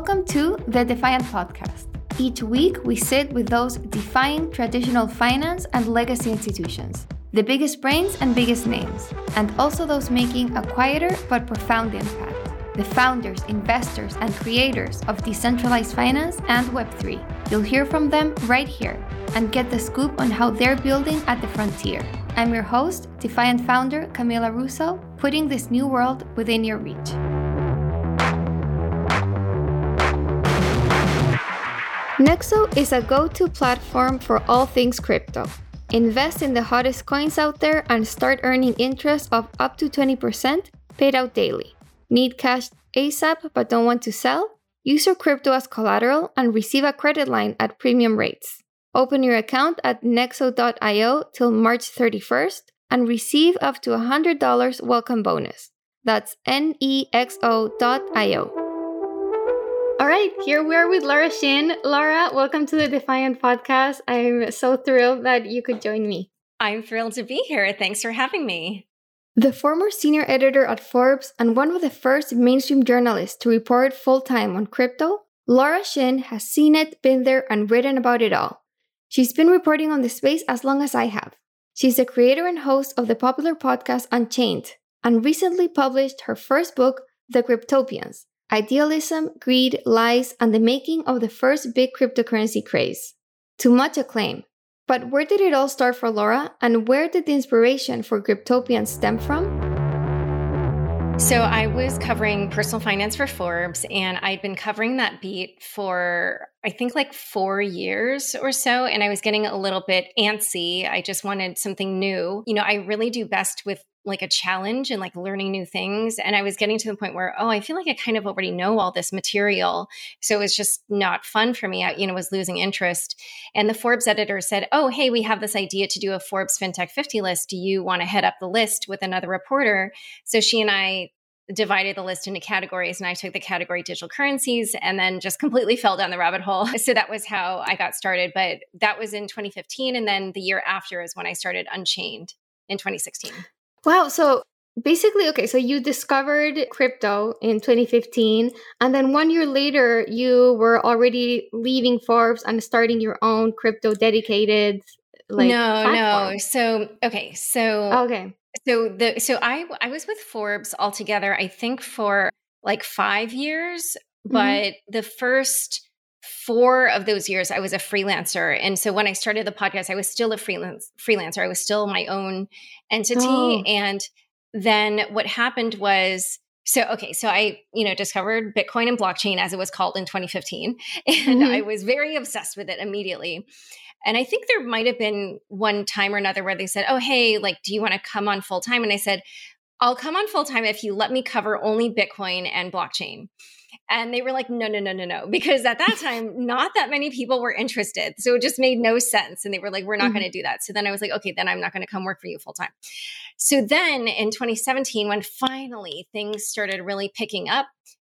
Welcome to the Defiant Podcast. Each week, we sit with those defying traditional finance and legacy institutions, the biggest brains and biggest names, and also those making a quieter but profound impact the founders, investors, and creators of decentralized finance and Web3. You'll hear from them right here and get the scoop on how they're building at the frontier. I'm your host, Defiant founder Camila Russo, putting this new world within your reach. Nexo is a go to platform for all things crypto. Invest in the hottest coins out there and start earning interest of up to 20% paid out daily. Need cash ASAP but don't want to sell? Use your crypto as collateral and receive a credit line at premium rates. Open your account at nexo.io till March 31st and receive up to $100 welcome bonus. That's nexo.io. All right, here we are with Laura Shin. Laura, welcome to the Defiant podcast. I'm so thrilled that you could join me. I'm thrilled to be here. Thanks for having me. The former senior editor at Forbes and one of the first mainstream journalists to report full time on crypto, Laura Shin has seen it, been there, and written about it all. She's been reporting on the space as long as I have. She's the creator and host of the popular podcast Unchained, and recently published her first book, The Cryptopians Idealism, Greed, Lies, and the Making of the First Big Cryptocurrency Craze. To much acclaim, but where did it all start for Laura, and where did the inspiration for Cryptopian stem from? So, I was covering personal finance for Forbes, and I'd been covering that beat for I think like four years or so. And I was getting a little bit antsy. I just wanted something new. You know, I really do best with like a challenge and like learning new things. And I was getting to the point where, oh, I feel like I kind of already know all this material. So it was just not fun for me. I, you know, was losing interest. And the Forbes editor said, oh, hey, we have this idea to do a Forbes FinTech 50 list. Do you want to head up the list with another reporter? So she and I divided the list into categories and I took the category digital currencies and then just completely fell down the rabbit hole. So that was how I got started. But that was in 2015. And then the year after is when I started Unchained in 2016. Wow. So basically, okay, so you discovered crypto in 2015, and then one year later, you were already leaving Forbes and starting your own crypto dedicated. Like, no, platform. no. So, okay. So, okay. So the so I I was with Forbes altogether I think for like 5 years mm-hmm. but the first four of those years I was a freelancer. And so when I started the podcast, I was still a freelance freelancer. I was still my own entity. Oh. And then what happened was so okay, so I, you know, discovered Bitcoin and blockchain as it was called in 2015. And mm-hmm. I was very obsessed with it immediately. And I think there might have been one time or another where they said, Oh, hey, like, do you want to come on full time? And I said, I'll come on full time if you let me cover only Bitcoin and blockchain. And they were like, no, no, no, no, no. Because at that time, not that many people were interested. So it just made no sense. And they were like, we're not mm-hmm. going to do that. So then I was like, okay, then I'm not going to come work for you full time. So then in 2017, when finally things started really picking up,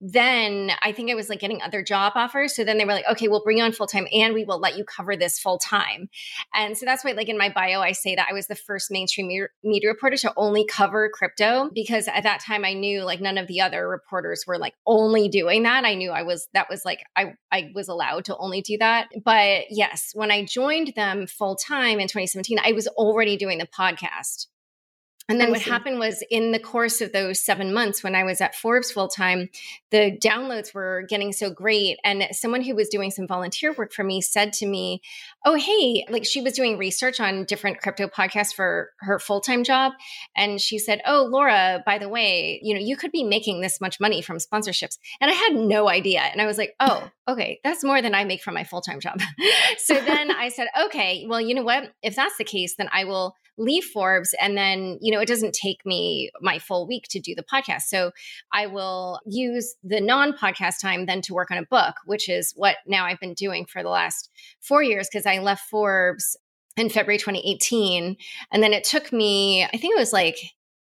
then I think I was like getting other job offers. So then they were like, okay, we'll bring you on full time and we will let you cover this full time. And so that's why, like in my bio, I say that I was the first mainstream media reporter to only cover crypto because at that time I knew like none of the other reporters were like only doing that. I knew I was, that was like, I, I was allowed to only do that. But yes, when I joined them full time in 2017, I was already doing the podcast. And then what happened was in the course of those seven months when I was at Forbes full time, the downloads were getting so great. And someone who was doing some volunteer work for me said to me, Oh, hey, like she was doing research on different crypto podcasts for her full time job. And she said, Oh, Laura, by the way, you know, you could be making this much money from sponsorships. And I had no idea. And I was like, Oh, okay, that's more than I make from my full time job. so then I said, Okay, well, you know what? If that's the case, then I will leave Forbes and then, you know, it doesn't take me my full week to do the podcast. So I will use the non podcast time then to work on a book, which is what now I've been doing for the last four years because I left Forbes in February 2018. And then it took me, I think it was like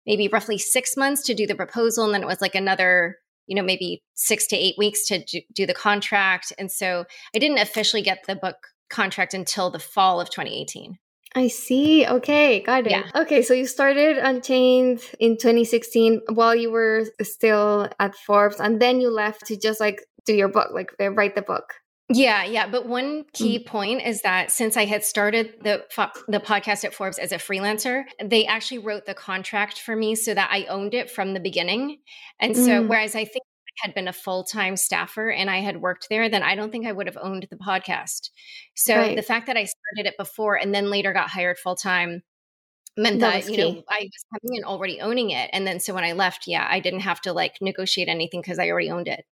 maybe roughly six months to do the proposal. And then it was like another you know maybe six to eight weeks to do the contract and so i didn't officially get the book contract until the fall of 2018 I see. Okay, got it. Yeah. Okay, so you started Unchained in 2016 while you were still at Forbes, and then you left to just like do your book, like uh, write the book. Yeah, yeah. But one key mm. point is that since I had started the the podcast at Forbes as a freelancer, they actually wrote the contract for me so that I owned it from the beginning. And so, mm. whereas I think had been a full time staffer and I had worked there, then I don't think I would have owned the podcast. So right. the fact that I started it before and then later got hired full time meant that, that you know I was coming and already owning it. And then so when I left, yeah, I didn't have to like negotiate anything because I already owned it.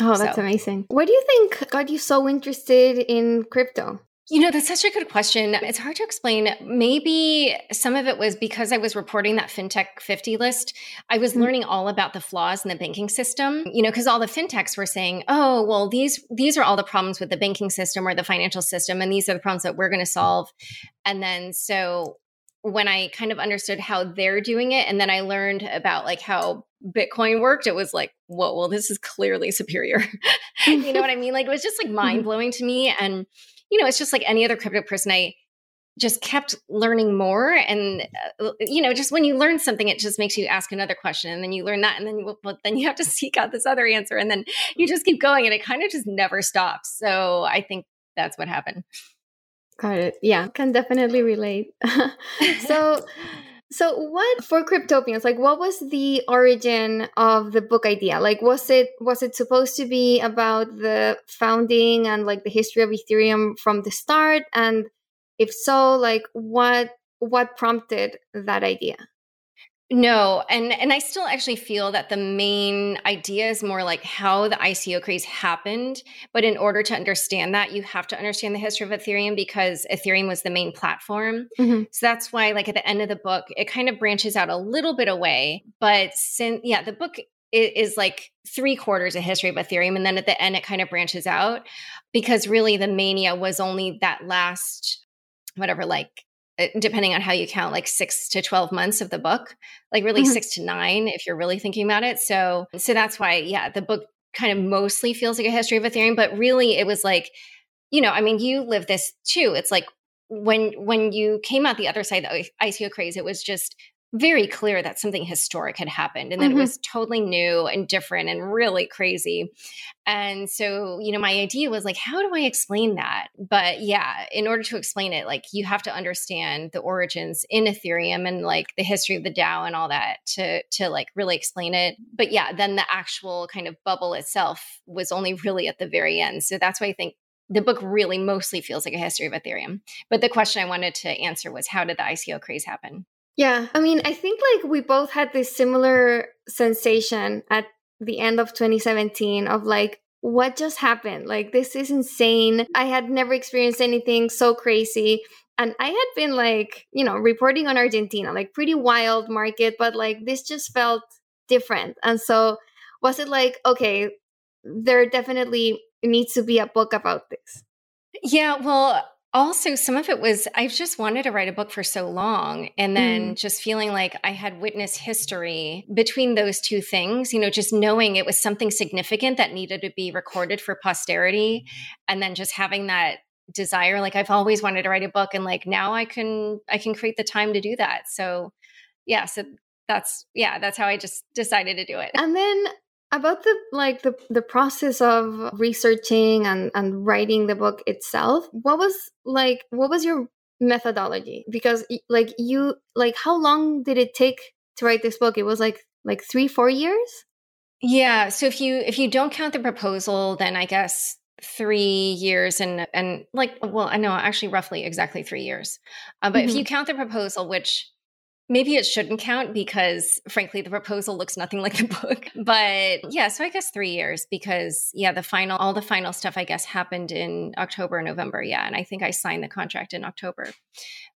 Oh, that's so. amazing. What do you think got you so interested in crypto? You know, that's such a good question. It's hard to explain. Maybe some of it was because I was reporting that FinTech 50 list. I was mm-hmm. learning all about the flaws in the banking system, you know, because all the fintechs were saying, oh, well, these these are all the problems with the banking system or the financial system, and these are the problems that we're going to solve. And then so when I kind of understood how they're doing it, and then I learned about like how Bitcoin worked, it was like, whoa, well, this is clearly superior. you know what I mean? Like it was just like mm-hmm. mind blowing to me. And, you know, it's just like any other crypto person, I just kept learning more. And, uh, you know, just when you learn something, it just makes you ask another question. And then you learn that. And then, well, then you have to seek out this other answer. And then you just keep going. And it kind of just never stops. So I think that's what happened. Got it. Yeah, can definitely relate. so, so what for cryptopians? Like, what was the origin of the book idea? Like, was it was it supposed to be about the founding and like the history of Ethereum from the start? And if so, like, what what prompted that idea? No, and and I still actually feel that the main idea is more like how the ICO craze happened. But in order to understand that, you have to understand the history of Ethereum because Ethereum was the main platform. Mm-hmm. So that's why, like at the end of the book, it kind of branches out a little bit away. But since yeah, the book is like three quarters of history of Ethereum, and then at the end, it kind of branches out because really the mania was only that last whatever like depending on how you count, like six to 12 months of the book, like really mm-hmm. six to nine if you're really thinking about it. So, so that's why, yeah, the book kind of mostly feels like a history of Ethereum, but really it was like, you know, I mean, you live this too. It's like when when you came out the other side of the ICO craze, it was just very clear that something historic had happened and that mm-hmm. it was totally new and different and really crazy. And so, you know, my idea was like, how do I explain that? But yeah, in order to explain it, like you have to understand the origins in Ethereum and like the history of the DAO and all that to to like really explain it. But yeah, then the actual kind of bubble itself was only really at the very end. So that's why I think the book really mostly feels like a history of Ethereum. But the question I wanted to answer was how did the ICO craze happen? Yeah, I mean, I think like we both had this similar sensation at the end of 2017 of like, what just happened? Like, this is insane. I had never experienced anything so crazy. And I had been like, you know, reporting on Argentina, like pretty wild market, but like this just felt different. And so, was it like, okay, there definitely needs to be a book about this? Yeah, well, also some of it was i've just wanted to write a book for so long and then mm. just feeling like i had witnessed history between those two things you know just knowing it was something significant that needed to be recorded for posterity and then just having that desire like i've always wanted to write a book and like now i can i can create the time to do that so yeah so that's yeah that's how i just decided to do it and then about the like the the process of researching and and writing the book itself what was like what was your methodology? Because like you like how long did it take to write this book? It was like like 3 4 years? Yeah so if you if you don't count the proposal then i guess three years and and like well i know actually roughly exactly three years. Uh, but mm-hmm. if you count the proposal which Maybe it shouldn't count because, frankly, the proposal looks nothing like the book. But yeah, so I guess three years because, yeah, the final, all the final stuff, I guess, happened in October, November. Yeah. And I think I signed the contract in October.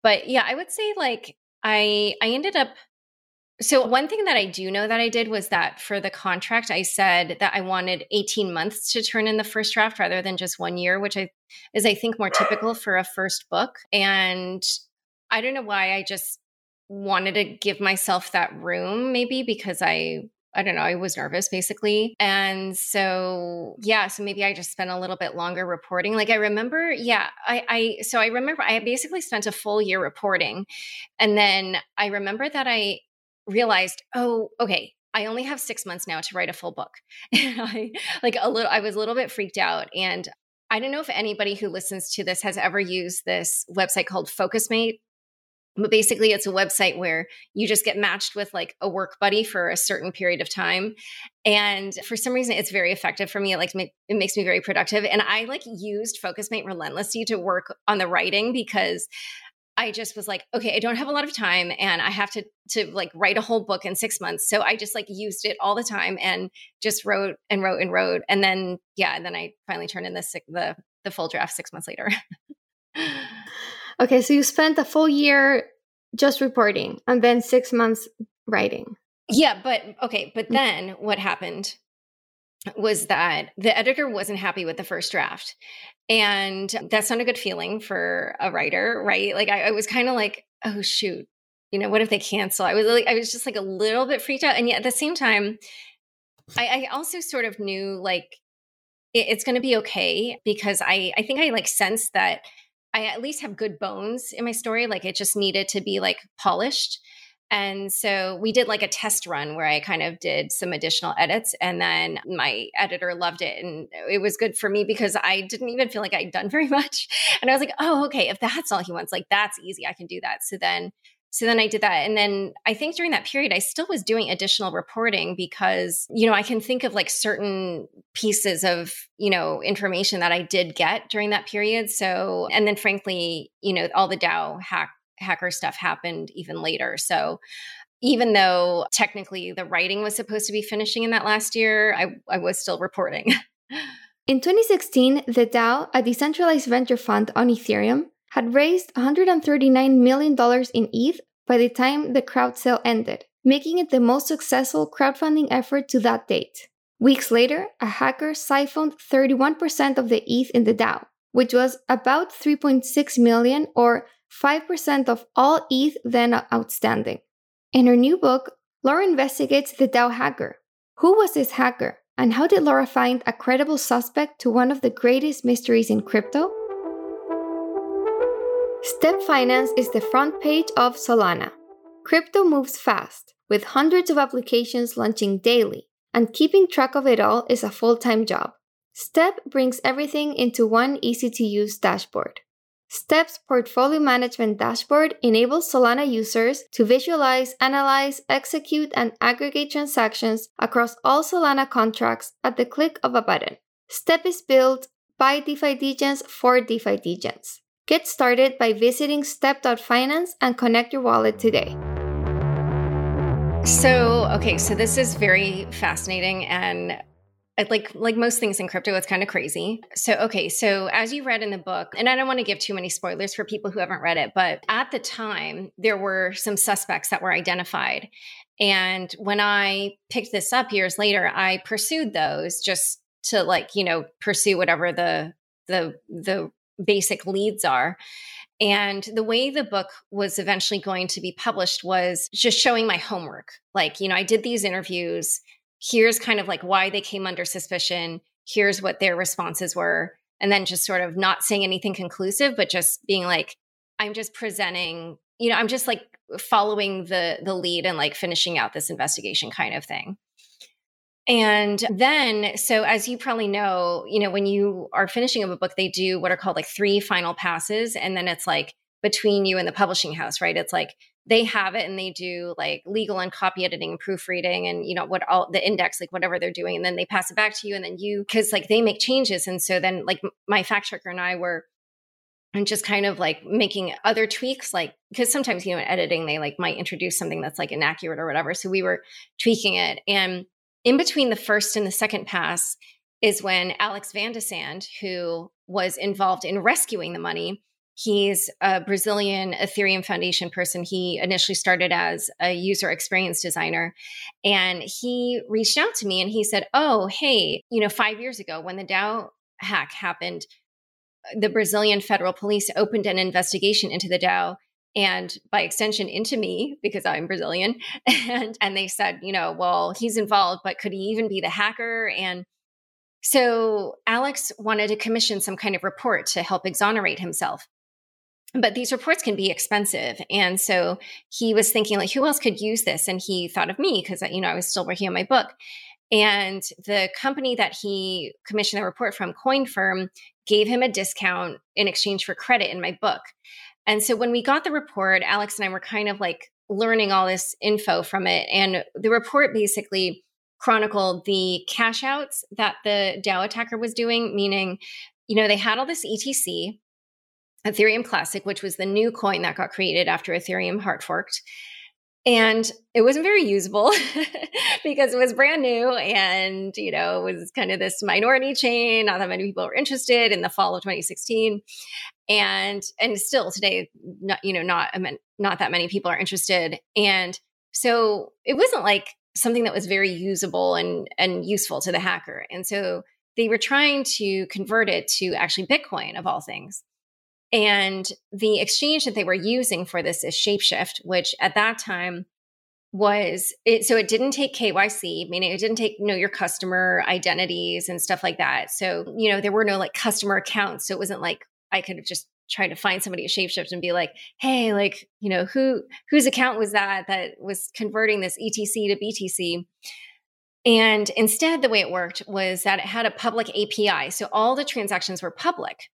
But yeah, I would say like I, I ended up so, one thing that I do know that I did was that for the contract, I said that I wanted 18 months to turn in the first draft rather than just one year, which I, is, I think, more typical for a first book. And I don't know why I just wanted to give myself that room maybe because I I don't know, I was nervous basically. And so, yeah, so maybe I just spent a little bit longer reporting. Like I remember, yeah, I, I, so I remember I basically spent a full year reporting. And then I remember that I realized, oh, okay, I only have six months now to write a full book. And I like a little I was a little bit freaked out. And I don't know if anybody who listens to this has ever used this website called Focusmate. But basically, it's a website where you just get matched with like a work buddy for a certain period of time. And for some reason, it's very effective for me. It like it makes me very productive. And I like used Focusmate relentlessly to work on the writing because I just was like, okay, I don't have a lot of time and I have to to like write a whole book in 6 months. So I just like used it all the time and just wrote and wrote and wrote and then yeah, and then I finally turned in the the the full draft 6 months later. okay, so you spent a full year just reporting and then 6 months writing. Yeah, but okay, but mm. then what happened was that the editor wasn't happy with the first draft. And that's not a good feeling for a writer, right? Like I, I was kind of like, oh shoot, you know, what if they cancel? I was like, I was just like a little bit freaked out. And yet at the same time, I, I also sort of knew like it, it's going to be okay because I, I think I like sensed that I at least have good bones in my story. Like it just needed to be like polished. And so we did like a test run where I kind of did some additional edits. And then my editor loved it. And it was good for me because I didn't even feel like I'd done very much. And I was like, oh, okay, if that's all he wants, like that's easy. I can do that. So then so then I did that. And then I think during that period, I still was doing additional reporting because, you know, I can think of like certain pieces of, you know, information that I did get during that period. So, and then frankly, you know, all the DAO hack hacker stuff happened even later. So even though technically the writing was supposed to be finishing in that last year, I, I was still reporting. in 2016, the DAO, a decentralized venture fund on Ethereum, had raised $139 million in ETH by the time the crowd sale ended, making it the most successful crowdfunding effort to that date. Weeks later, a hacker siphoned 31% of the ETH in the DAO, which was about 3.6 million or 5% of all ETH then outstanding. In her new book, Laura investigates the DAO hacker. Who was this hacker, and how did Laura find a credible suspect to one of the greatest mysteries in crypto? Step Finance is the front page of Solana. Crypto moves fast, with hundreds of applications launching daily, and keeping track of it all is a full time job. Step brings everything into one easy to use dashboard. STEP's portfolio management dashboard enables Solana users to visualize, analyze, execute, and aggregate transactions across all Solana contracts at the click of a button. STEP is built by DeFi Degens for DeFi Degens. Get started by visiting step.finance and connect your wallet today. So, okay, so this is very fascinating and uh, like like most things in crypto it's kind of crazy so okay so as you read in the book and i don't want to give too many spoilers for people who haven't read it but at the time there were some suspects that were identified and when i picked this up years later i pursued those just to like you know pursue whatever the the the basic leads are. And the way the book was eventually going to be published was just showing my homework. Like, you know, I did these interviews. Here's kind of like why they came under suspicion. Here's what their responses were. And then just sort of not saying anything conclusive but just being like i'm just presenting you know i'm just like following the the lead and like finishing out this investigation kind of thing and then so as you probably know you know when you are finishing up a book they do what are called like three final passes. And then it's like between you and the publishing house right? It's like they have it and they do like legal and copy editing and proofreading and you know what all the index like whatever they're doing. And then they pass it back to you and then you because like they make changes. And so then like my fact checker and i were and just kind of like making other tweaks like because sometimes you know in editing they like might introduce something that's like inaccurate or whatever. So we were tweaking it. And in between the first and the second pass is when alex van de sande who was involved in rescuing the money He's a Brazilian Ethereum Foundation person. He initially started as a user experience designer. And he reached out to me and he said, Oh, hey, you know, five years ago when the DAO hack happened, the Brazilian federal police opened an investigation into the DAO and by extension into me because I'm Brazilian. And and they said, you know, well, he's involved, but could he even be the hacker? And so Alex wanted to commission some kind of report to help exonerate himself. but these reports can be expensive and so he was thinking like who else could use this and he thought of me because uh, you know i was still working on my book and the company that he commissioned the report from Coinfirm gave him a discount in exchange for credit in my book and so when we got the report alex and i were kind of like learning all this info from it and the report basically chronicled the cash outs that the dao attacker was doing meaning you know they had all this ETC Ethereum Classic, which was the new coin that got created after Ethereum hard forked. And it wasn't very usable because it was brand new and, you know, it was kind of this minority chain. Not that many people were interested in the fall of 2016. And, and still today, not, you know, not, not that many people are interested. And so it wasn't like something that was very usable and, and useful to the hacker. And so they were trying to convert it to actually Bitcoin of all things. And the exchange that they were using for this is Shapeshift, which at that time was it so it didn't take KYC, meaning it didn't take know your customer identities and stuff like that. So, you know, there were no like customer accounts. So it wasn't like I could have just tried to find somebody at Shapeshift and be like, hey, like, you know, who whose account was that that was converting this ETC to BTC? And instead, the way it worked was that it had a public API. So all the transactions were public.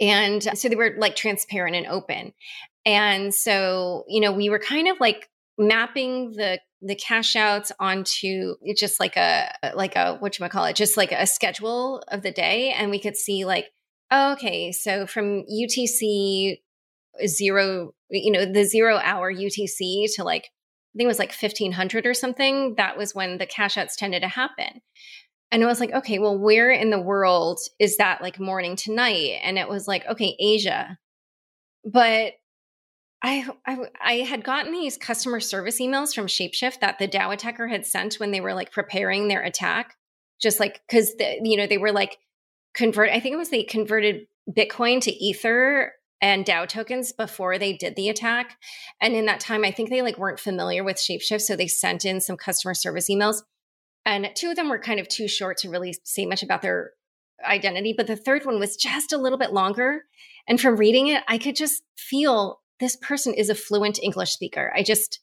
And so they were like transparent and open. And so, you know, we were kind of like mapping the the cash outs onto just like a like a what you call it just like a schedule of the day and we could see like okay so from utc uh, zero you know the zero hour utc to like i think it was like 1500 or something that was when the cash outs tended to happen and it was like, okay, well, where in the world is that like morning to night? And it was like, okay, Asia. But I, I, I had gotten these customer service emails from Shapeshift that the DAO attacker had sent when they were like preparing their attack, just like because you know they were like convert. I think it was they converted Bitcoin to Ether and DAO tokens before they did the attack, and in that time, I think they like weren't familiar with Shapeshift, so they sent in some customer service emails and two of them were kind of too short to really say much about their identity, but the third one was just a little bit longer. And from reading it, I could just feel this person is a fluent English speaker. I just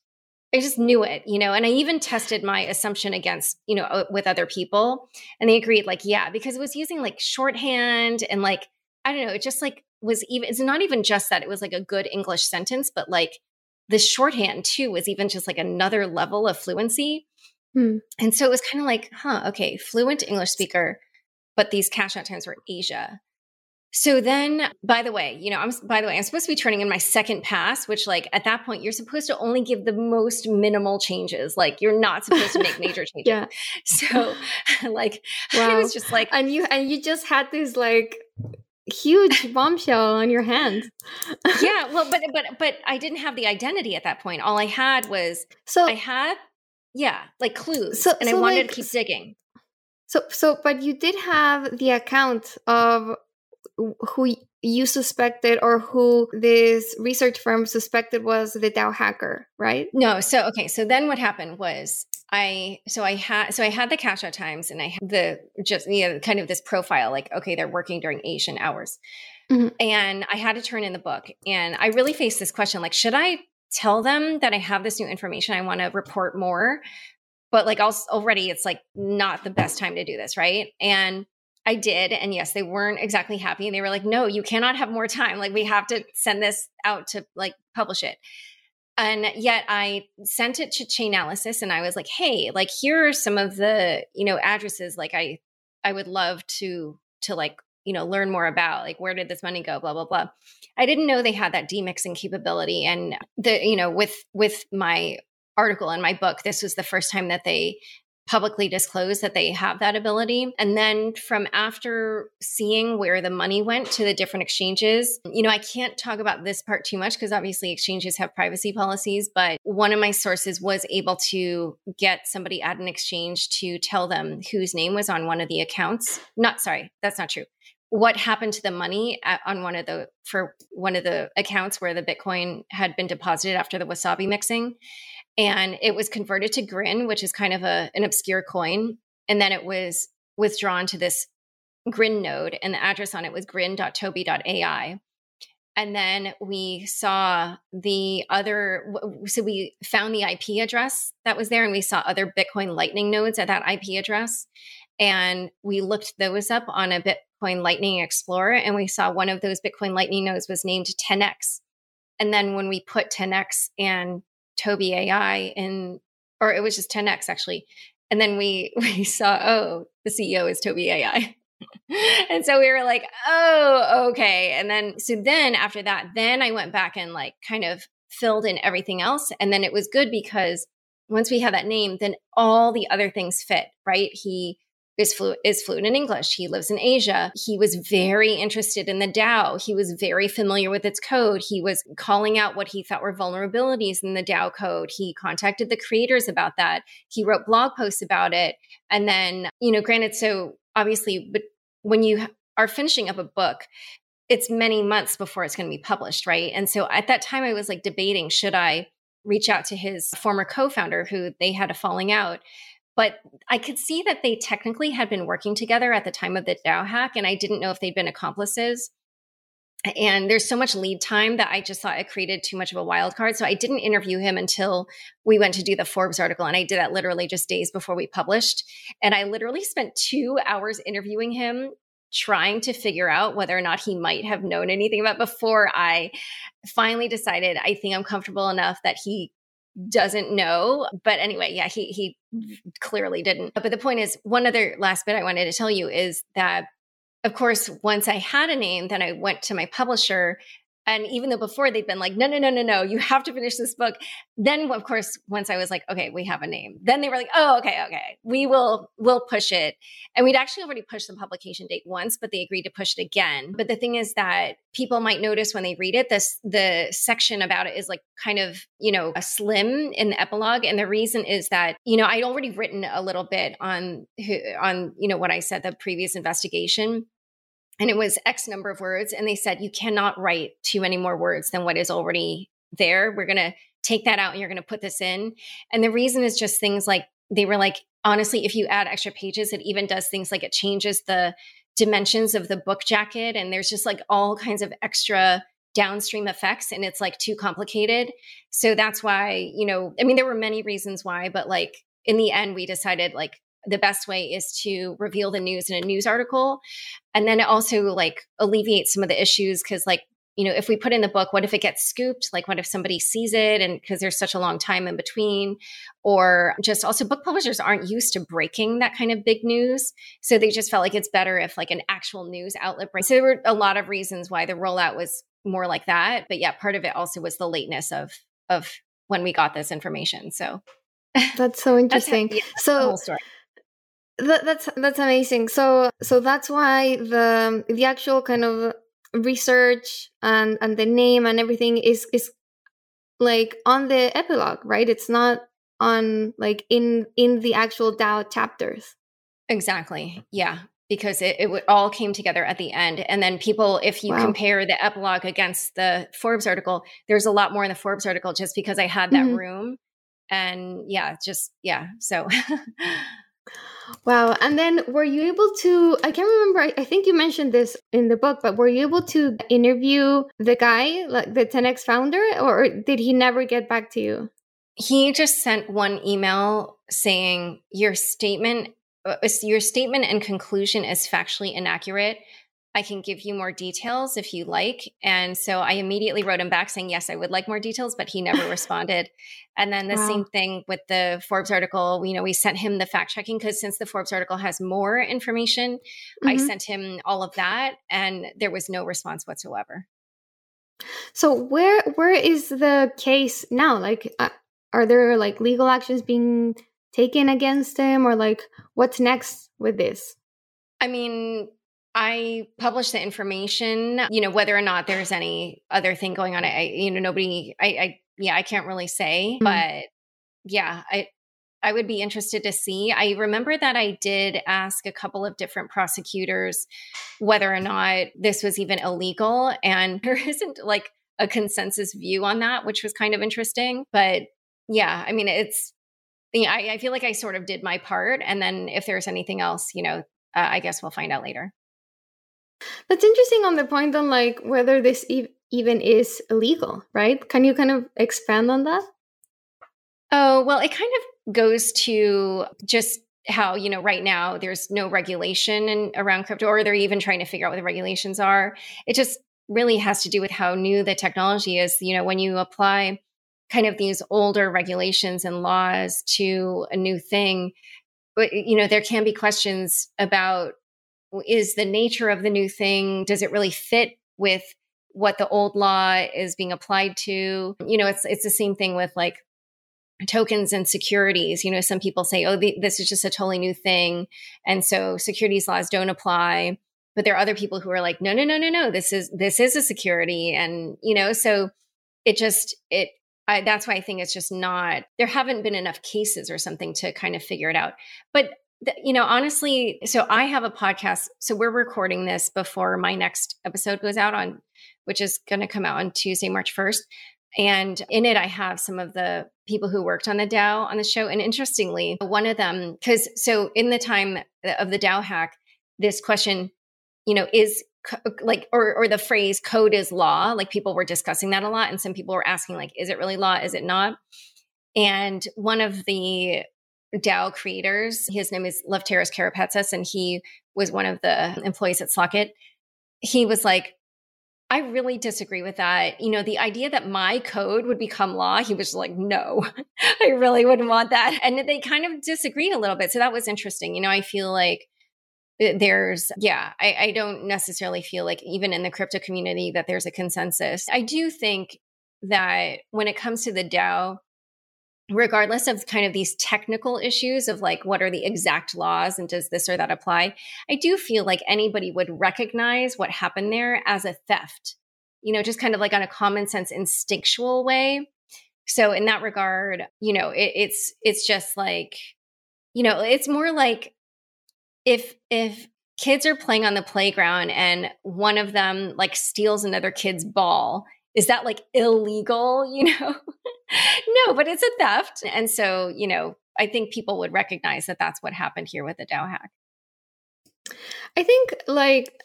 I just knew it, you know, and I even tested my assumption against, you know, with other people and they agreed like, yeah, because it was using like shorthand and like I don't know, it just like was even it's not even just that it was like a good English sentence, but like the shorthand too was even just like another level of fluency. Hmm. And so it was kind of like, huh, okay, fluent English speaker, but these cash out times were Asia. So then, by the way, you know, I'm by the way, I'm supposed to be turning in my second pass, which like at that point you're supposed to only give the most minimal changes. Like you're not supposed to make major changes. yeah. So like wow. I was just like And you and you just had this like huge bombshell on your hand. yeah, well, but but but I didn't have the identity at that point. All I had was so I had yeah, like clues. So, and so I wanted like, to keep digging. So, so, but you did have the account of who you suspected or who this research firm suspected was the DAO hacker, right? No. So, okay. So then what happened was I, so I had, so I had the cash out times and I had the just, you know, kind of this profile like, okay, they're working during Asian hours. Mm-hmm. And I had to turn in the book. And I really faced this question like, should I tell them that I have this new information. I want to report more. But like also already it's like not the best time to do this, right? And I did. And yes, they weren't exactly happy. And they were like, no, you cannot have more time. Like we have to send this out to like publish it. And yet I sent it to Chainalysis and I was like, hey, like here are some of the, you know, addresses like I I would love to to like you know learn more about like where did this money go blah blah blah i didn't know they had that demixing capability and the you know with with my article in my book this was the first time that they publicly disclose that they have that ability. And then from after seeing where the money went to the different exchanges you know i can't talk about this part too much because obviously exchanges have privacy policies but one of my sources was able to get somebody at an exchange to tell them whose name was on one of the accounts. Not sorry that's not true. What happened to the money at, on one of the for one of the accounts where the bitcoin had been deposited after the wasabi mixing and it was converted to grin which is kind of a, an obscure coin and then it was withdrawn to this grin node and the address on it was grin.toby.ai And then we saw the other, so we found the IP address that was there and we saw other Bitcoin Lightning nodes at that IP address. And we looked those up on a Bitcoin Lightning Explorer and we saw one of those Bitcoin Lightning nodes was named 10x. And then when we put 10x and Toby AI in, or it was just 10x actually. And then we we saw, oh, the CEO is Toby AI. and so we were like, oh, okay. And then, so then after that, then I went back and like kind of filled in everything else. And then it was good because once we had that name, then all the other things fit, right? He is, flu- is fluent in English. He lives in Asia. He was very interested in the DAO. He was very familiar with its code. He was calling out what he thought were vulnerabilities in the DAO code. He contacted the creators about that. He wrote blog posts about it. And then, you know, granted, so obviously, but when you are finishing up a book, it's many months before it's going to be published, right? And so at that time, I was like debating should I reach out to his former co founder who they had a falling out. But I could see that they technically had been working together at the time of the DAO hack, and I didn't know if they'd been accomplices. And there's so much lead time that I just thought it created too much of a wild card. So I didn't interview him until we went to do the Forbes article. And I did that literally just days before we published. And I literally spent two hours interviewing him, trying to figure out whether or not he might have known anything about before I finally decided I think I'm comfortable enough that he doesn't know. But anyway, yeah, he he clearly didn't. But the point is, one other last bit I wanted to tell you is that of course, once I had a name, then I went to my publisher and even though before they'd been like, no, no, no, no, no, you have to finish this book. Then, of course, once I was like, okay, we have a name, then they were like, oh, okay, okay, we will, we'll push it. And we'd actually already pushed the publication date once, but they agreed to push it again. But the thing is that people might notice when they read it, this, the section about it is like kind of, you know, a slim in the epilogue. And the reason is that, you know, I'd already written a little bit on, on, you know, what I said, the previous investigation and it was X number of words. And they said, you cannot write too many more words than what is already there. We're going to take that out and you're going to put this in. And the reason is just things like they were like, honestly, if you add extra pages, it even does things like it changes the dimensions of the book jacket. And there's just like all kinds of extra downstream effects and it's like too complicated. So that's why, you know, I mean, there were many reasons why, but like in the end, we decided like the best way is to reveal the news in a news article and then it also like alleviates some of the issues because like you know if we put in the book what if it gets scooped? Like what if somebody sees it and because there's such a long time in between? Or just also book publishers aren't used to breaking that kind of big news so they just felt like it's better if like an actual news outlet breaks so there were a lot of reasons why the rollout was more like that but yeah part of it also was the lateness of of when we got this information so. That's so interesting that's how, yeah, so that, that's that's amazing. So so that's why the the actual kind of research and and the name and everything is is like on the epilogue, right? It's not on like in in the actual DAO chapters. Exactly. Yeah. Because it, it all came together at the end. And then people, if you wow. compare the epilogue against the Forbes article, there's a lot more in the Forbes article just because I had that mm-hmm. room. And yeah, just, yeah. So Wow. And then were you able to, I can't remember, I, I, think you mentioned this in the book, but were you able to interview the guy, like the 10X founder, or did he never get back to you? He just sent one email saying, Your statement. Uh, your statement and conclusion is factually inaccurate. I can give you more details if you like. And so I immediately wrote him back saying, yes, I would like more details, but he never responded. And then the wow. same thing with the Forbes article. You know, we sent him the fact checking because since the Forbes article has more information, mm-hmm. I sent him all of that and there was no response whatsoever. So where where is the case now? Like, uh, are there like legal actions being taken against him, or like what's next with this? I mean, I publish the information, you know, whether or not there's any other thing going on. I, you know, nobody, I, I yeah, I can't really say, mm-hmm. but yeah, I, I would be interested to see. I remember that I did ask a couple of different prosecutors whether or not this was even illegal. And there isn't like a consensus view on that, which was kind of interesting. But yeah, I mean, it's, yeah, I, I feel like I sort of did my part. And then if there's anything else, you know, uh, I guess we'll find out later. That's interesting on the point on like whether this e- even is illegal, right? Can you kind of expand on that? Oh, well, it kind of goes to just how, you know, right now there's no regulation in, around crypto, or they're even trying to figure out what the regulations are. It just really has to do with how new the technology is. You know, when you apply kind of these older regulations and laws to a new thing, but you know, there can be questions about is the nature of the new thing, does it really fit with what the old law is being applied to? You know, it's it's the same thing with like tokens and securities. You know, some people say, oh, the, this is just a totally new thing. And so securities laws don't apply. But there are other people who are like, no, no, no, no, no, this is, this is a security. And, you know, so it just, it, I, that's why I think it's just not, there haven't been enough cases or something to kind of figure it out. But, you know, honestly, so I have a podcast. So we're recording this before my next episode goes out on, which is going to come out on Tuesday, March 1st. And in it, I have some of the people who worked on the DAO on the show. And interestingly, one of them, because so in the time uh, of the DAO hack, this question, you know, is uh, like, or, or the phrase code is law, like people were discussing that a lot. And some people were asking, like, is it really law? Is it not? And one of the DAO creators, his name is Lefteris Karapetsas, and he was one of the employees at Slock.it. He was like, I really disagree with that. You know, the idea that my code would become law, he was like, no, I really wouldn't want that. And they kind of disagreed a little bit. So that was interesting. You know, I feel like there's, yeah, I, I don't necessarily feel like even in the crypto community that there's a consensus. I do think that when it comes to the DAO, regardless of kind of these technical issues of like what are the exact laws and does this or that apply i do feel like anybody would recognize what happened there as a theft you know just kind of like on a common sense instinctual way. So in that regard you know it, it's it's just like you know it's more like if if kids are playing on the playground and one of them like steals another kid's ball is that like illegal you know? No but it's a theft and so you know i think people would recognize that that's what happened here with the dao hack. I think like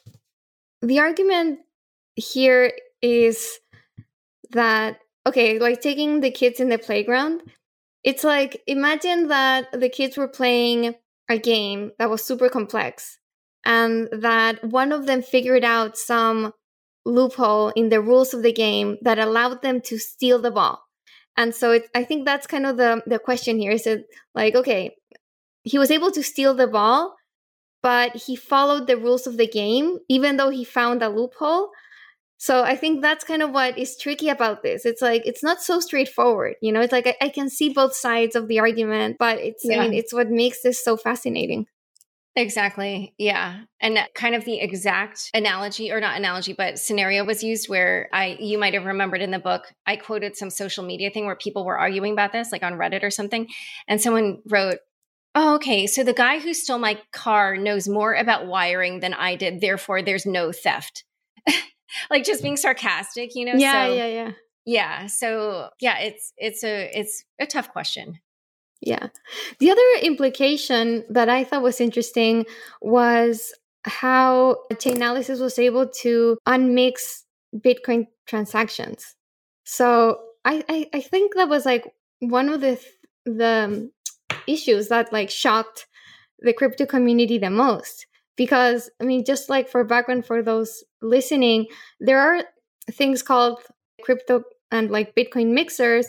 the argument here is that okay like taking the kids in the playground it's like imagine that the kids were playing a game that was super complex and that one of them figured out some loophole in the rules of the game that allowed them to steal the ball. And so it, I think that's kind of the, the question here is it like, okay, he was able to steal the ball, but he followed the rules of the game, even though he found a loophole. So I think that's kind of what is tricky about this. It's like it's not so straightforward, you know. It's like I, I can see both sides of the argument, but it's yeah. I mean it's what makes this so fascinating. Exactly. Yeah. And kind of the exact analogy or not analogy, but scenario was used where I you might have remembered in the book, I quoted some social media thing where people were arguing about this, like on Reddit or something. And someone wrote, Oh, okay. So the guy who stole my car knows more about wiring than I did. Therefore, there's no theft. like just being sarcastic, you know? Yeah, so, yeah, yeah. Yeah. So yeah, it's it's a it's a tough question. Yeah. The other implication that I thought was interesting was how Chainalysis was able to unmix Bitcoin transactions. So I, I, I think that was like one of the the um, issues that like shocked the crypto community the most because I mean just like for background for those listening, there are things called crypto and like Bitcoin mixers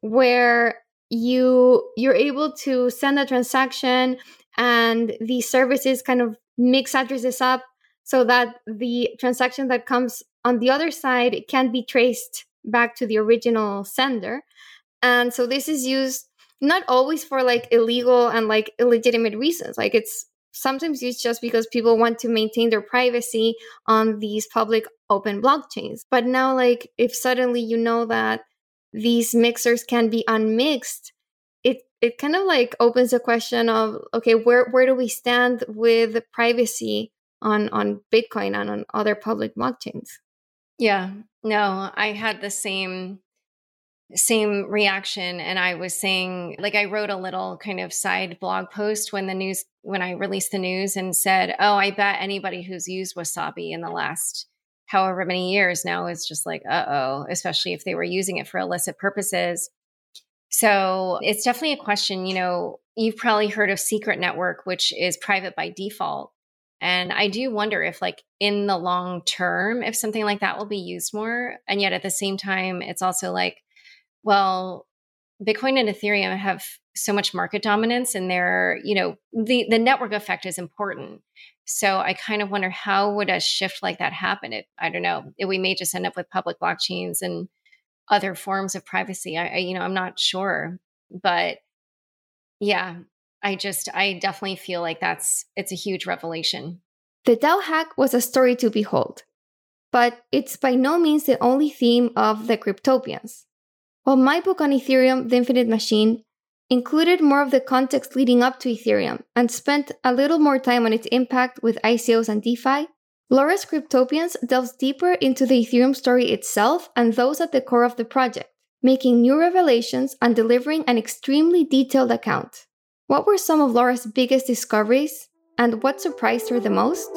where you you're able to send a transaction and the services kind of mix addresses up so that the transaction that comes on the other side can be traced back to the original sender. And so this is used not always for like illegal and like illegitimate reasons. Like it's sometimes used just because people want to maintain their privacy on these public open blockchains. But now like if suddenly you know that these mixers can be unmixed, it it kind of like opens the question of okay, where where do we stand with privacy on on Bitcoin and on other public blockchains? Yeah, no, I had the same same reaction and i was saying like i wrote a little kind of side blog post when the news when i released the news and said oh i bet anybody who's used wasabi in the last however many years now is just like, uh oh, especially if they were using it for illicit purposes. So it's definitely a question. You know, you've probably heard of Secret Network, which is private by default. And I do wonder if, like, in the long term, if something like that will be used more. And yet at the same time, it's also like, well, Bitcoin and Ethereum have so much market dominance and they're, you know, the the network effect is important. So I kind of wonder how would a shift like that happen? It, I don't know. It, we may just end up with public blockchains and other forms of privacy. I, I, you know, I'm not sure, but yeah, I just, I definitely feel like that's it's a huge revelation. The DAO hack was a story to behold, but it's by no means the only theme of the Cryptopians. While my book on Ethereum, The Infinite Machine, included more of the context leading up to Ethereum and spent a little more time on its impact with ICOs and DeFi, Laura's Cryptopians delves deeper into the Ethereum story itself and those at the core of the project, making new revelations and delivering an extremely detailed account. What were some of Laura's biggest discoveries, and what surprised her the most?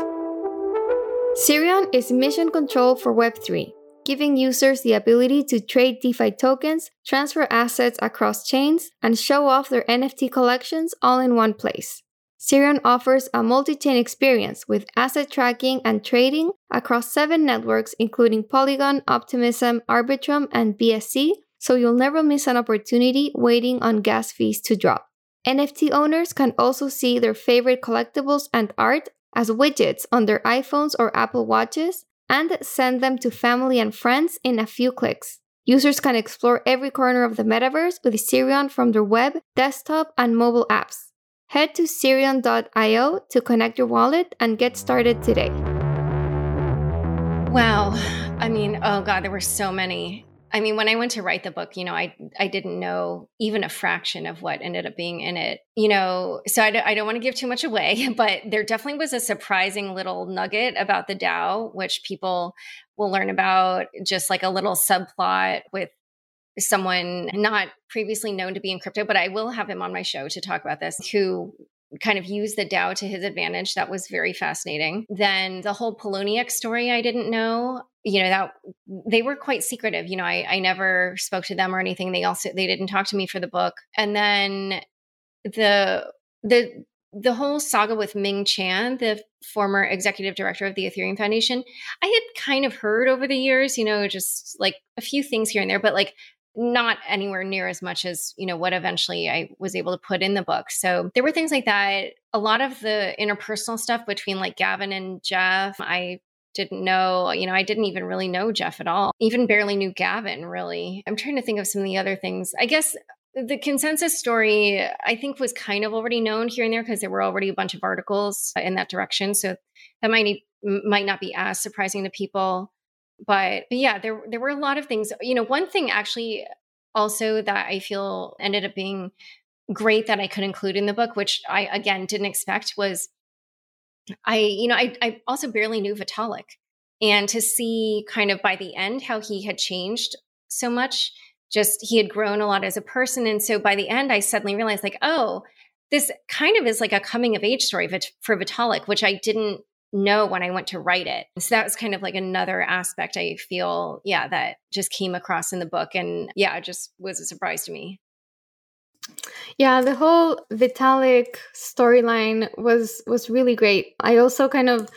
Zerion is mission control for Web3, giving users the ability to trade DeFi tokens, transfer assets across chains, and show off their NFT collections all in one place. Zerion offers a multi chain experience with asset tracking and trading across seven networks, including Polygon, Optimism, Arbitrum, and BSC, so you'll never miss an opportunity waiting on gas fees to drop. NFT owners can also see their favorite collectibles and art as widgets on their iPhones or Apple Watches, and send them to family and friends in a few clicks. Users can explore every corner of the metaverse with Zerion from their web, desktop, and mobile apps. Head to Zerion.io to connect your wallet and get started today. Wow. I mean, oh God, there were so many. I mean, when I went to write the book, you know, I I didn't know even a fraction of what ended up being in it. You know, so I, d- I don't want to give too much away, but there definitely was a surprising little nugget about the DAO, which people will learn about, just like a little subplot with someone not previously known to be in crypto, but I will have him on my show to talk about this, who kind of used the DAO to his advantage. That was very fascinating. Then the whole Poloniex story I didn't know. You know, that they were quite secretive. You know, I, I never spoke to them or anything. They also they didn't talk to me for the book. And then the the the whole saga with Ming Chan, the former executive director of the Ethereum Foundation, I had kind of heard over the years, you know, just like a few things here and there, but like not anywhere near as much as you know what eventually i was able to put in the book. So there were things like that. A lot of the interpersonal stuff between like gavin and jeff i didn't know you know i didn't even really know jeff at all. Even barely knew gavin really. I'm trying to think of some of the other things. I guess the consensus story i think was kind of already known here and there because there were already a bunch of articles in that direction. So that might might not be as surprising to people but, but yeah, there there were a lot of things. You know, one thing actually also that I feel ended up being great that I could include in the book, which I again didn't expect, was I, you know, I, I also barely knew Vitalik. And to see kind of by the end how he had changed so much, just he had grown a lot as a person. And so by the end, I suddenly realized, like, oh, this kind of is like a coming of age story for Vitalik, which I didn't know when I went to write it. So that was kind of like another aspect I feel, yeah, that just came across in the book. And yeah, it just was a surprise to me. Yeah, the whole Vitalik storyline was was really great. I also kind of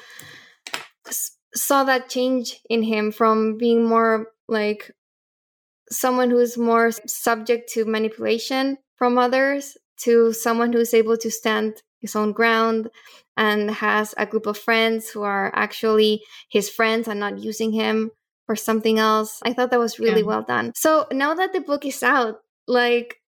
saw that change in him from being more like someone who's more subject to manipulation from others to someone who's able to stand his own ground and has a group of friends who are actually his friends and not using him for something else. I thought that was really yeah. well done. So now that the book is out, like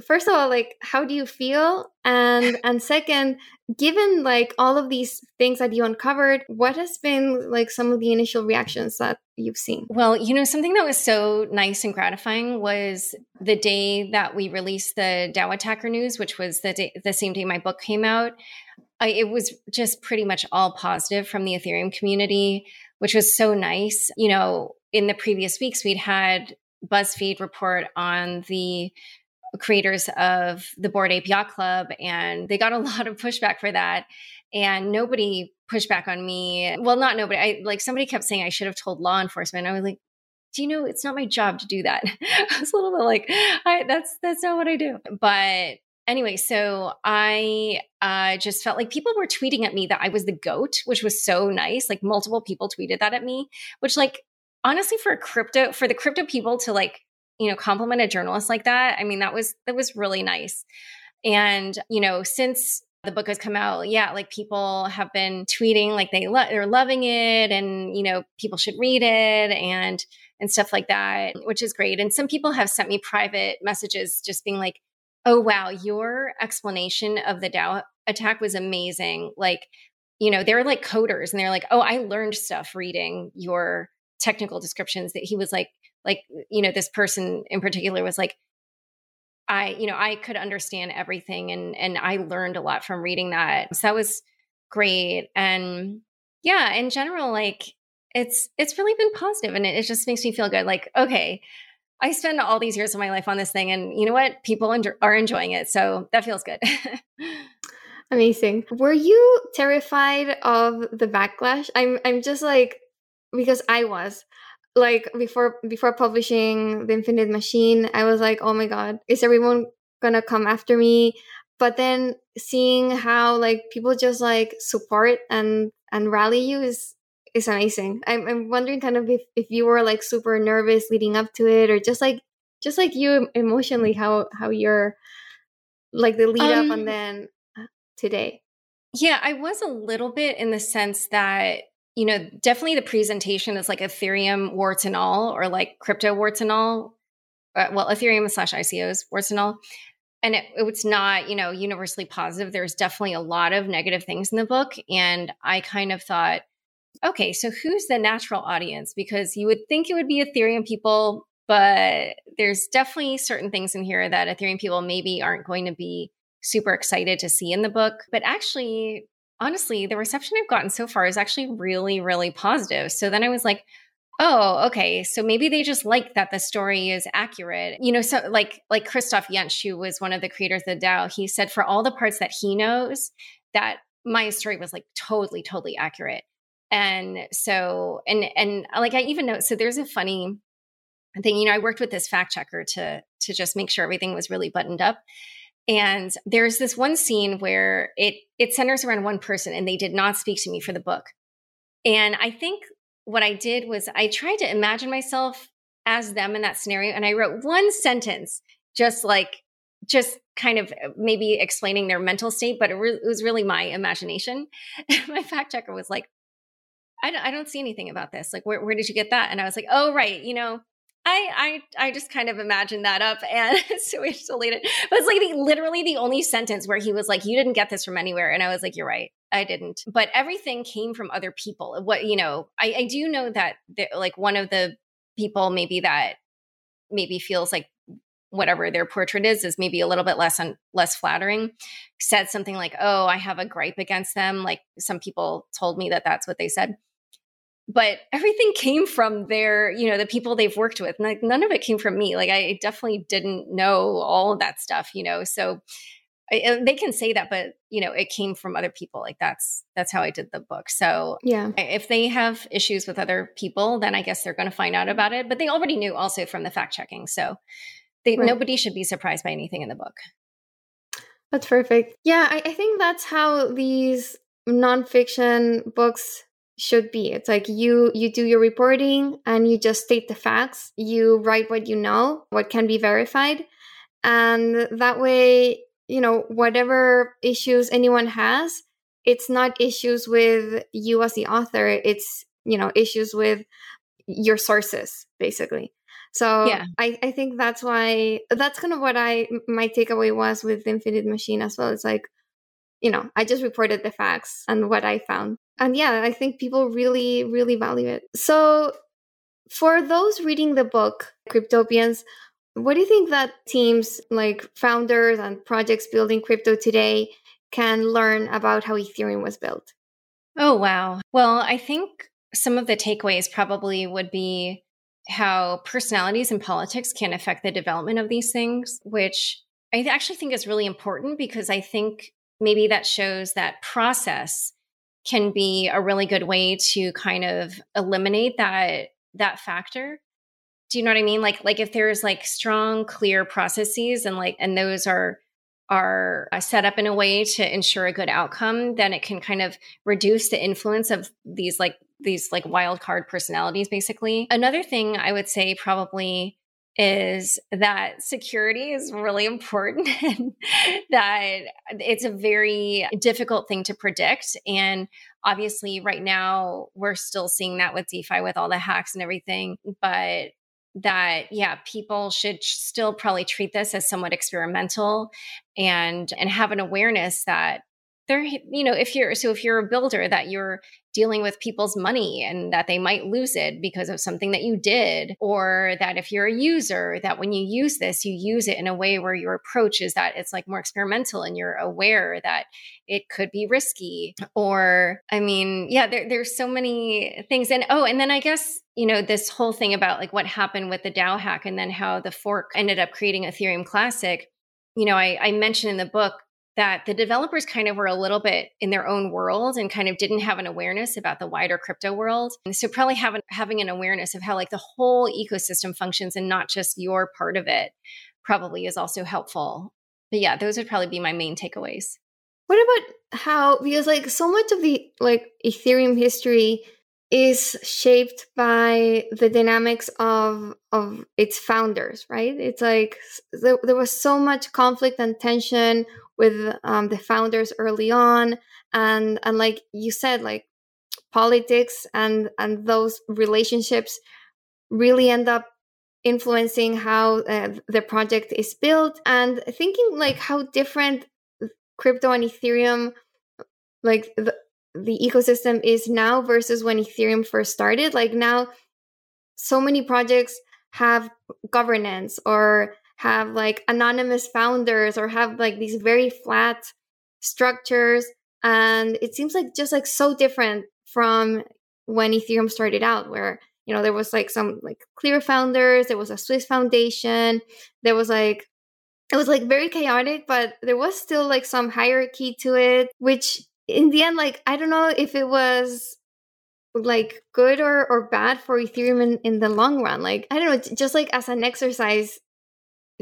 first of all like how do you feel? And and second given like all of these things that you uncovered what has been like some of the initial reactions that you've seen? Well you know something that was so nice and gratifying was the day that we released the DAO attacker news which was the day, the same day my book came out. I, it was just pretty much all positive from the ethereum community which was so nice. You know in the previous weeks we'd had BuzzFeed report on the creators of the Bored Ape Yacht Club, and they got a lot of pushback for that. And nobody pushed back on me. Well, not nobody. I like somebody kept saying I should have told law enforcement. I was like, do you know it's not my job to do that? I was a little bit like, I, that's that's not what I do. But anyway, so I uh, just felt like people were tweeting at me that I was the goat, which was so nice. Like multiple people tweeted that at me, which like honestly for a crypto for the crypto people to like you know compliment a journalist like that. I mean that was that was really nice. And you know since the book has come out yeah like people have been tweeting like they lo- they're loving it and you know people should read it and and stuff like that which is great and some people have sent me private messages just being like oh wow your explanation of the DAO attack was amazing like you know they're like coders and they're like oh i learned stuff reading your technical descriptions that he was like like you know this person in particular was like i you know i could understand everything and and i learned a lot from reading that so that was great and yeah in general like it's it's really been positive and it, it just makes me feel good like okay I spend all these years of my life on this thing, and you know what? People en- are enjoying it, so that feels good. Amazing. Were you terrified of the backlash? I'm I'm just like because I was like before before publishing the Infinite Machine, I was like, oh my god, is everyone gonna come after me? But then seeing how like people just like support and and rally you is is amazing. I'm, I'm wondering kind of if, if you were like super nervous leading up to it or just like just like you emotionally how how you're like the lead um, up and then uh, today. Yeah, I was a little bit in the sense that you know, definitely the presentation is like Ethereum warts and all, or like crypto warts and all. Uh, well, Ethereum slash ICOs warts and all. And it, it's not, you know, universally positive. There's definitely a lot of negative things in the book. And I kind of thought, okay, so who's the natural audience? Because you would think it would be Ethereum people, but there's definitely certain things in here that Ethereum people maybe aren't going to be super excited to see in the book. But actually, honestly, the reception I've gotten so far is actually really, really positive. So then I was like, oh okay so maybe they just like that the story is accurate. You know so like like christoph jentzsch who was one of the creators of the he said for all the parts that he knows that my story was like totally totally accurate. And so and and like i even know so there's a funny thing you know i worked with this fact checker to to just make sure everything was really buttoned up and there's this one scene where it it centers around one person and they did not speak to me for the book and i think what i did was i tried to imagine myself as them in that scenario and i wrote one sentence just like just kind of uh, maybe explaining their mental state but it, re- it was really my imagination my fact checker was like I don't, I don't see anything about this. Like, where, where did you get that? And I was like, oh, right. You know, I, I, I just kind of imagined that up and so we just deleted. But it's like the, literally the only sentence where he was like, you didn't get this from anywhere. And I was like, you're right. I didn't. But everything came from other people. What, you know, I, I do know that like one of the people maybe that maybe feels like whatever their portrait is is maybe a little bit less un, less flattering said something like oh i have a gripe against them like some people told me that that's what they said but everything came from their you know the people they've worked with like none of it came from me like i definitely didn't know all of that stuff you know so I, uh, they can say that but you know it came from other people like that's that's how i did the book so yeah. If they have issues with other people then i guess they're going to find out about it but they already knew also from the fact checking so they, right. nobody should be surprised by anything in the book. That's perfect. Yeah I, I think that's how these nonfiction books should be. It's like you you do your reporting and you just state the facts. You write what you know what can be verified. And that way you know whatever issues anyone has it's not issues with you as the author. It's you know issues with your sources basically. So yeah. I, I think that's why that's kind of what i my takeaway was with infinite machine as well. It's like you know i just reported the facts and what i found and yeah, I think people really, really value it. So, for those reading the book, Cryptopians, what do you think that teams like founders and projects building crypto today can learn about how Ethereum was built? Oh, wow. Well, I think some of the takeaways probably would be how personalities and politics can affect the development of these things, which I actually think is really important because I think maybe that shows that process can be a really good way to kind of eliminate that that factor. Do you know what i mean? Like like if there's like strong clear processes and like and those are are uh, set up in a way to ensure a good outcome then it can kind of reduce the influence of these like these like wild card personalities basically. Another thing i would say probably is that security is really important and that it's a very difficult thing to predict. And obviously, right now, we're still seeing that with DeFi with all the hacks and everything. But that yeah people should still probably treat this as somewhat experimental and and have an awareness that there you know if you're so if you're a builder that you're dealing with people's money and that they might lose it because of something that you did or that if you're a user that when you use this you use it in a way where your approach is that it's like more experimental and you're aware that it could be risky. Or i mean yeah there, there's so many things. And oh and then i guess you know this whole thing about like what happened with the dao hack and then how the fork ended up creating ethereum classic. You know I, I mentioned in the book that the developers kind of were a little bit in their own world and kind of didn't have an awareness about the wider crypto world. And so probably having having an awareness of how like the whole ecosystem functions and not just your part of it probably is also helpful. But yeah, those would probably be my main takeaways. What about how because like so much of the like Ethereum history is shaped by the dynamics of of its founders, right? It's like there, there was so much conflict and tension with um, the founders early on and and like you said like politics and and those relationships really end up influencing how uh, the project is built and thinking like how different crypto and ethereum like the, the ecosystem is now versus when ethereum first started. Like now so many projects have governance or have like anonymous founders or have like these very flat structures. And it seems like just like so different from when ethereum started out where you know there was like some like clear founders there was a swiss foundation there was like it was like very chaotic but there was still like some hierarchy to it which in the end like i don't know if it was like good or or bad for ethereum in, in the long run like i don't know just like as an exercise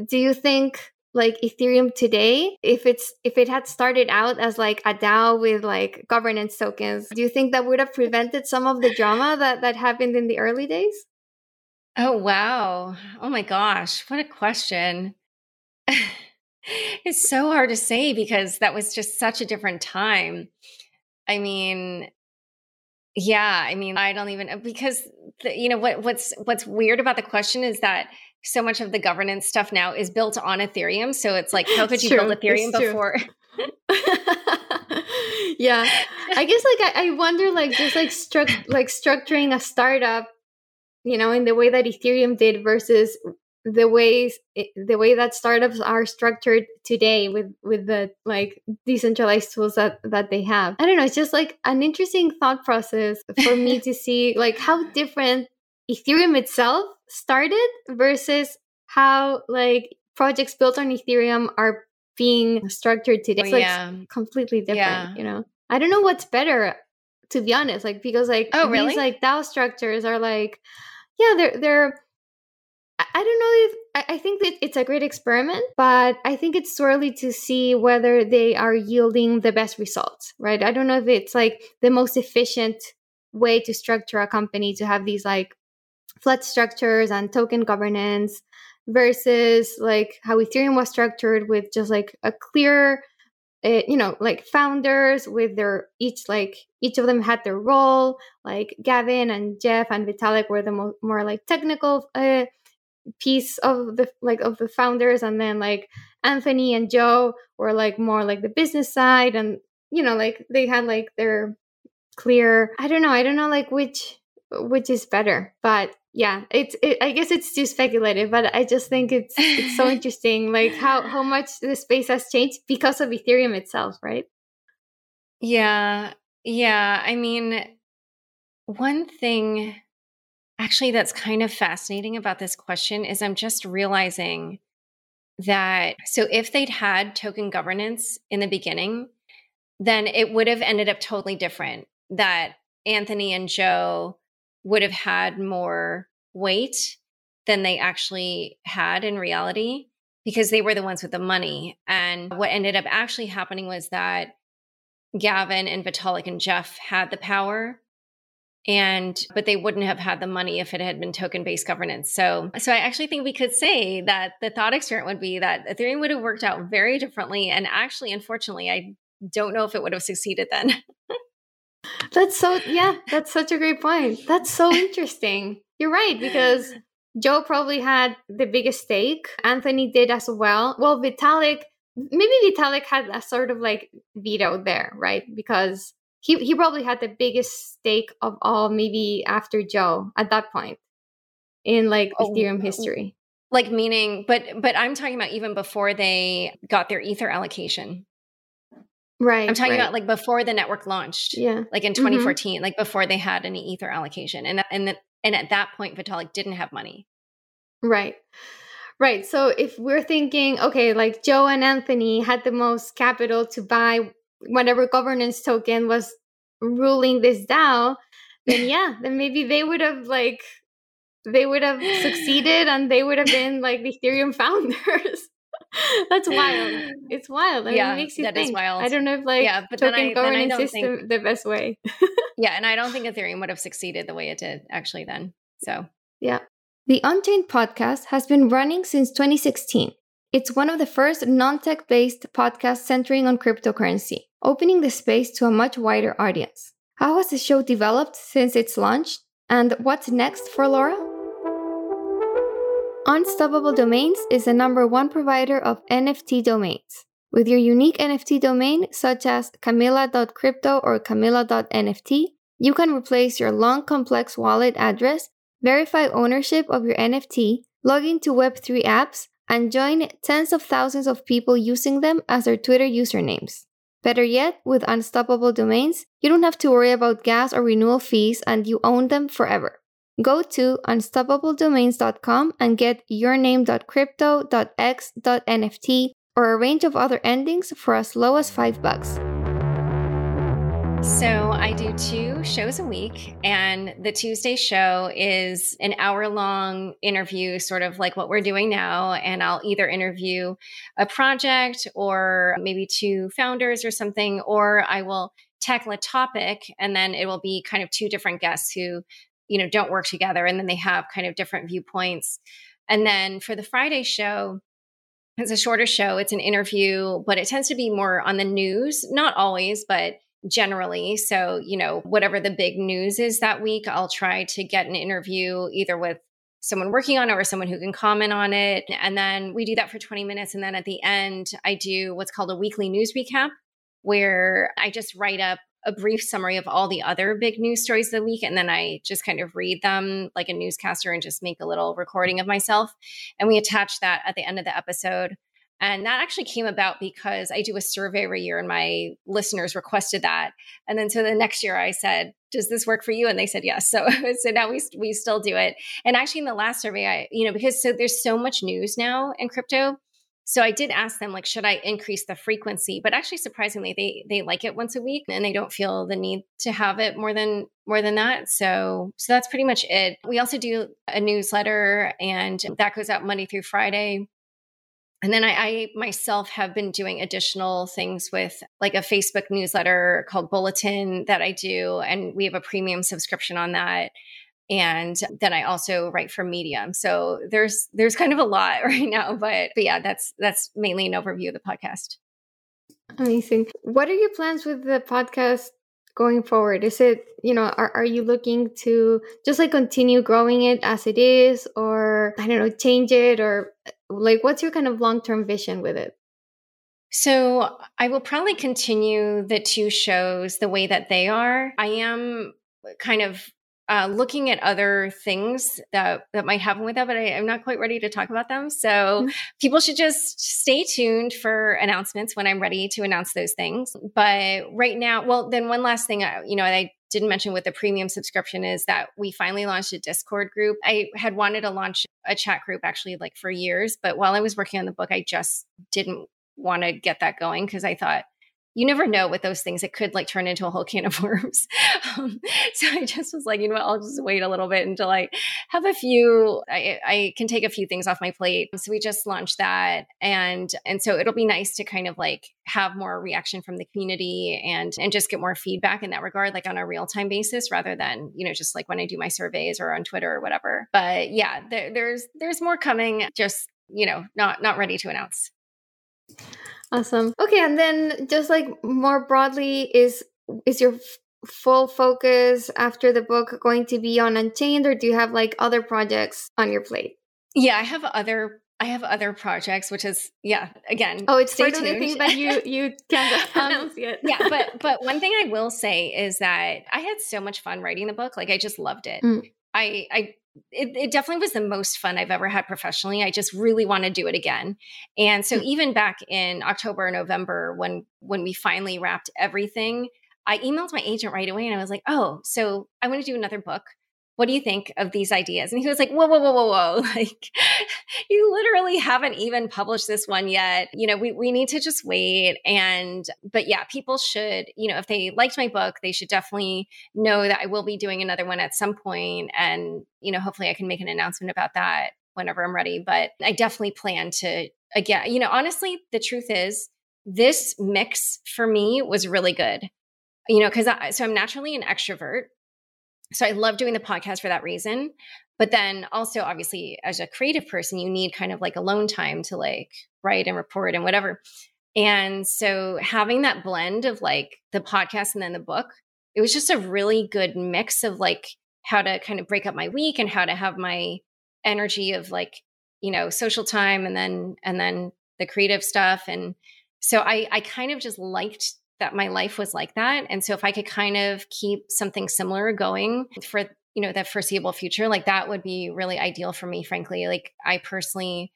do you think like ethereum today if it's if it had started out as like a dao with like governance tokens do you think that would have prevented some of the drama that that happened in the early days? Oh wow. Oh my gosh what a question it's so hard to say because that was just such a different time i mean yeah i mean i don't even because the, you know what what's what's weird about the question is that so much of the governance stuff now is built on Ethereum. So it's like, how could you build Ethereum before? yeah, I guess like I, I wonder like just like struct like structuring a startup, you know, in the way that Ethereum did versus the ways eh, the way that startups are structured today with with the like decentralized tools that that they have i don't know it's just like an interesting thought process for me to see like how different ethereum itself started versus how like projects built on Ethereum are being structured today. Oh, it's yeah. like completely different, yeah. you know. I don't know what's better to be honest, like because like oh, really? these like DAO structures are like yeah, they're they're I don't know if I think that it's a great experiment, but I think it's too early to see whether they are yielding the best results, right? I don't know if it's like the most efficient way to structure a company to have these like flat structures and token governance versus like how Ethereum was structured with just like a clear uh, you know like founders with their each like each of them had their role like gavin and jeff and vitalik were the mo- more like technical uh, piece of the like of the founders and then like anthony and joe were like more like the business side and you know like they had like their clear i don't know i don't know like which which is better but yeah it's it, i guess it's too speculative but i just think it's it's so interesting like how how much the space has changed because of ethereum itself right? Yeah yeah i mean one thing actually that's kind of fascinating about this question is i'm just realizing that so if they'd had token governance in the beginning then it would have ended up totally different. That Anthony and Joe would have had more weight than they actually had in reality because they were the ones with the money. And what ended up actually happening was that Gavin and Vitalik and Jeff had the power and but they wouldn't have had the money if it had been token based governance. So so i actually think we could say that the thought experiment would be that ethereum would have worked out very differently and actually unfortunately i don't know if it would have succeeded then. That's so yeah that's such a great point. That's so interesting. You're right because joe probably had the biggest stake. Anthony did as well. Well vitalik maybe vitalik had a sort of like veto there right? Because he he probably had the biggest stake of all, maybe after Joe at that point in like oh, Ethereum history. Like meaning, but but I'm talking about even before they got their ether allocation. Right. I'm talking right. about like before the network launched. Yeah. Like in 2014, mm-hmm. like before they had any ether allocation, and and the, and at that point, Vitalik didn't have money. Right. Right. So if we're thinking, okay, like Joe and Anthony had the most capital to buy whatever governance token was ruling this DAO, then yeah, then maybe they would have like they would have succeeded and they would have been like the Ethereum founders. That's wild. It's wild. I yeah, mean, it makes you that think. Is wild. I don't know if like yeah, but token I, governance is think, the, the best way. yeah, and I don't think Ethereum would have succeeded the way it did actually then. So yeah. The Unchained podcast has been running since 2016. It's one of the first non tech based podcasts centering on cryptocurrency, opening the space to a much wider audience. How has the show developed since its launch? And what's next for Laura? Unstoppable Domains is the number one provider of NFT domains. With your unique NFT domain, such as camilla.crypto or camilla.nft, you can replace your long complex wallet address, verify ownership of your NFT, log into Web3 apps, and join tens of thousands of people using them as their Twitter usernames. Better yet, with unstoppable domains, you don't have to worry about gas or renewal fees and you own them forever. Go to unstoppabledomains.com and get yourname.crypto.x.nft or a range of other endings for as low as 5 bucks. So I do two shows a week, and the Tuesday show is an hour long interview, sort of like what we're doing now. And I'll either interview a project or maybe two founders or something, or I will tackle a topic and then it will be kind of two different guests who, you know, don't work together and then they have kind of different viewpoints. And then for the Friday show, it's a shorter show. It's an interview, but it tends to be more on the news, not always, but generally. So, you know, whatever the big news is that week, I'll try to get an interview either with someone working on it or someone who can comment on it. And then we do that for 20 minutes. And then at the end, I do what's called a weekly news recap, where I just write up a brief summary of all the other big news stories of the week. And then I just kind of read them like a newscaster and just make a little recording of myself. And we attach that at the end of the episode. And that actually came about because I do a survey every year and my listeners requested that. And then so the next year I said, does this work for you? And they said yes. So so now we we still do it. And actually in the last survey I you know because so there's so much news now in crypto. So I did ask them like should I increase the frequency? But actually surprisingly they they like it once a week and they don't feel the need to have it more than more than that. So so that's pretty much it. We also do a newsletter and that goes out Monday through Friday and then I, I, myself have been doing additional things with like a Facebook newsletter called Bulletin that I do. And we have a premium subscription on that. And then I also write for Medium. So there's there's kind of a lot right now, but but yeah, that's that's mainly an overview of the podcast. Amazing. What are your plans with the podcast going forward? Is it, you know, are, are you looking to just like continue growing it as it is or I don't know, change it or like what's your kind of long-term vision with it? So I will probably continue the two shows the way that they are. I am kind of uh, looking at other things that that might happen with that, but I, am not quite ready to talk about them. So mm-hmm. people should just stay tuned for announcements when I'm ready to announce those things. But right now, well, then one last thing, uh, you know, I didn't mention with the premium subscription is that we finally launched a Discord group. I had wanted to launch a chat group actually like for years, but while I was working on the book, I just didn't want to get that going because I thought you never know with those things. It could like turn into a whole can of worms. Um, so I just was like, you know what, I'll just wait a little bit until I have a few, I, I can take a few things off my plate. So we just launched that. And, and so it'll be nice to kind of like have more reaction from the community and, and just get more feedback in that regard, like on a real time basis rather than, you know, just like when I do my surveys or on Twitter or whatever. But yeah, there, there's, there's more coming, just, you know, not, not ready to announce. Awesome. Okay, and then just like more broadly, is is your full focus after the book going to be on Unchained, or do you have like other projects on your plate? Yeah, I have other I have other projects, which is yeah. Again, oh, it's part tuned. of the thing that you you can't um, announce yet. yeah, but but one thing I will say is that I had so much fun writing the book. Like I just loved it. Mm. I I it, it, definitely was the most fun I've ever had professionally. I just really want to do it again. And so hmm. even back in October or November when when we finally wrapped everything, I emailed my agent right away and I was like, "Oh, so I want to do another book what do you think of these ideas? And he was like, whoa, whoa, whoa, whoa, whoa. Like, you literally haven't even published this one yet. You know, we, we need to just wait. And, but yeah, people should, you know, if they liked my book, they should definitely know that I will be doing another one at some point. And, you know, hopefully I can make an announcement about that whenever I'm ready. But I definitely plan to, again, you know, honestly, the truth is, this mix for me was really good you know because I, so i'm naturally an extrovert so I love doing the podcast for that reason. But then also, obviously, as a creative person, you need kind of like alone time to like write and report and whatever. And so having that blend of like the podcast and then the book, it was just a really good mix of like how to kind of break up my week and how to have my energy of like, you know, social time and then and then the creative stuff. And so I I kind of just liked that my life was like that. And so if I could kind of keep something similar going for, you know, the foreseeable future, like that would be really ideal for me, frankly. Like I personally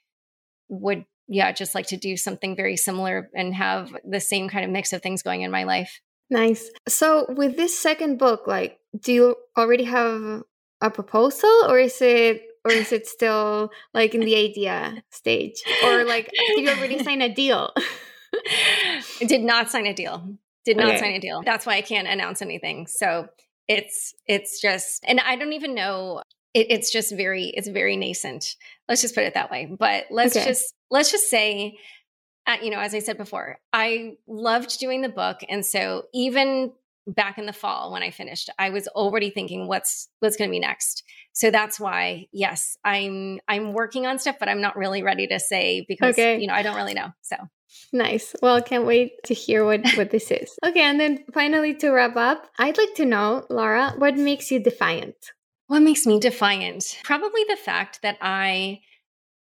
would, yeah, just like to do something very similar and have the same kind of mix of things going in my life. Nice. So with this second book, like, do you already have a proposal or is it or is it still like in the idea stage or like do you already sign a deal did not sign a deal. Did not okay. sign a deal. That's why I can't announce anything. So it's it's just and I don't even know it, it's just very it's very nascent. Let's just put it that way. But let's okay. just let's just say uh, you know, as I said before, I loved doing the book and so even back in the fall when I finished, I was already thinking what's what's going to be next. So that's why, yes, I'm I'm working on stuff, but I'm not really ready to say because okay. you know I don't really know. So Nice. Well, can't wait to hear what, what this is. Okay, and then finally to wrap up, I'd like to know, Laura, what makes you defiant? What makes me defiant? Probably the fact that I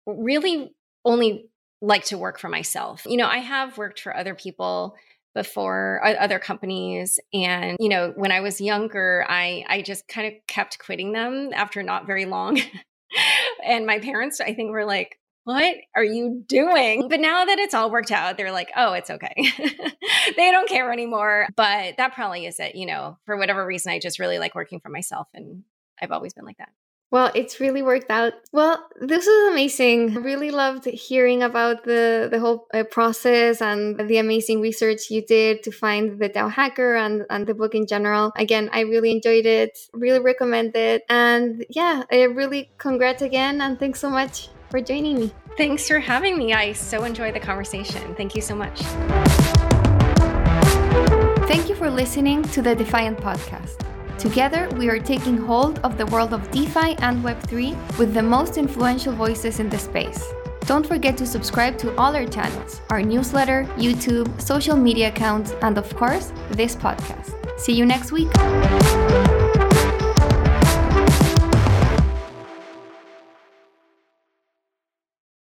really only like to work for myself. You know, I have worked for other people before other companies and you know when i was younger i i just kind of kept quitting them after not very long and my parents i think were like what are you doing? But now that it's all worked out, they're like, oh, it's okay. they don't care anymore. But that probably is it. You know, for whatever reason, I just really like working for myself. And I've always been like that. Well, it's really worked out. Well, this was amazing. I really loved hearing about the the whole uh, process and the amazing research you did to find the DAO hacker and and the book in general. Again, I really enjoyed it. Really recommend it. And yeah, I really congrats again and thanks so much for joining me. Thanks for having me. I so enjoyed the conversation. Thank you so much. Thank you for listening to the Defiant podcast. Together, we are taking hold of the world of DeFi and Web3 with the most influential voices in the space. Don't forget to subscribe to all our channels, our newsletter, YouTube, social media accounts, and of course, this podcast. See you next week.